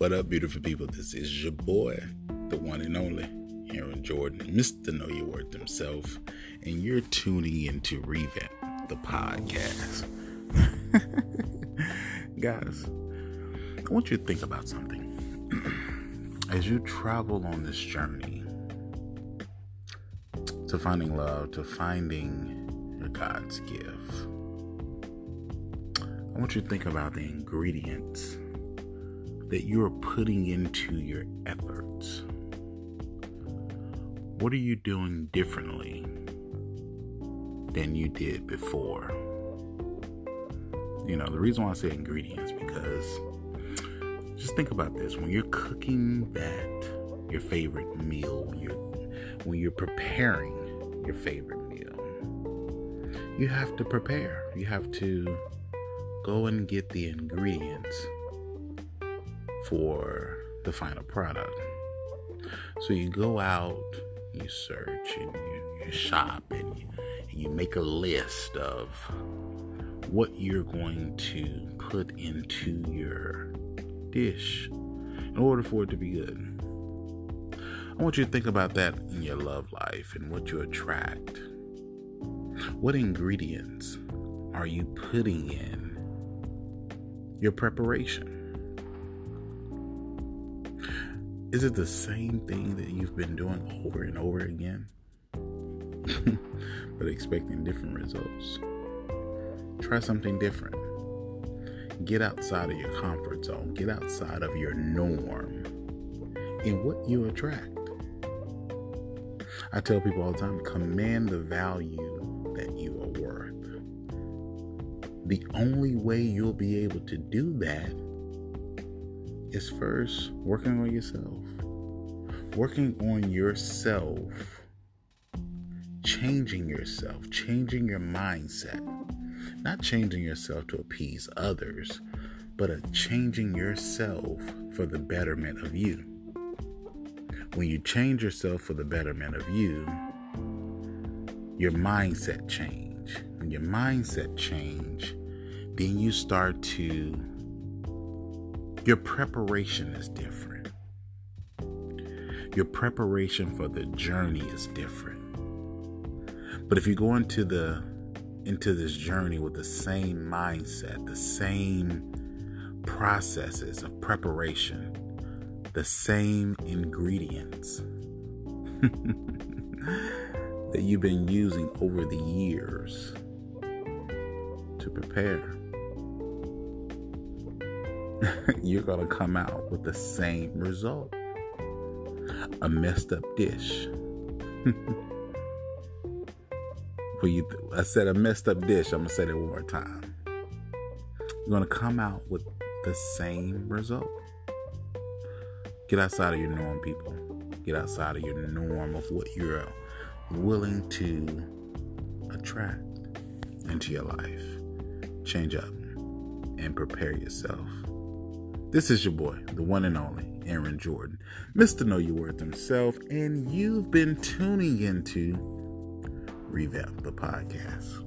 What up, beautiful people? This is your boy, the one and only Aaron Jordan, Mr. Know Your Worth himself, and you're tuning into Revamp, the podcast. Guys, I want you to think about something. As you travel on this journey to finding love, to finding your God's gift, I want you to think about the ingredients that you're putting into your efforts. What are you doing differently than you did before? You know, the reason why I say ingredients because just think about this when you're cooking that your favorite meal, when you're when you're preparing your favorite meal, you have to prepare. You have to go and get the ingredients for the final product. So you go out, you search, and you, you shop, and you, and you make a list of what you're going to put into your dish in order for it to be good. I want you to think about that in your love life and what you attract. What ingredients are you putting in your preparation? Is it the same thing that you've been doing over and over again? but expecting different results. Try something different. Get outside of your comfort zone, get outside of your norm in what you attract. I tell people all the time command the value that you are worth. The only way you'll be able to do that is first working on yourself. Working on yourself, changing yourself, changing your mindset. Not changing yourself to appease others, but a changing yourself for the betterment of you. When you change yourself for the betterment of you, your mindset change. When your mindset change, then you start to your preparation is different. Your preparation for the journey is different. But if you go into the into this journey with the same mindset, the same processes of preparation, the same ingredients that you've been using over the years to prepare, you're going to come out with the same result a messed up dish. well, you, I said a messed up dish. I'm going to say that one more time. You're going to come out with the same result. Get outside of your norm, people. Get outside of your norm of what you're willing to attract into your life. Change up and prepare yourself. This is your boy, the one and only Aaron Jordan, Mr. Know Your Worth himself, and you've been tuning into Revamp the Podcast.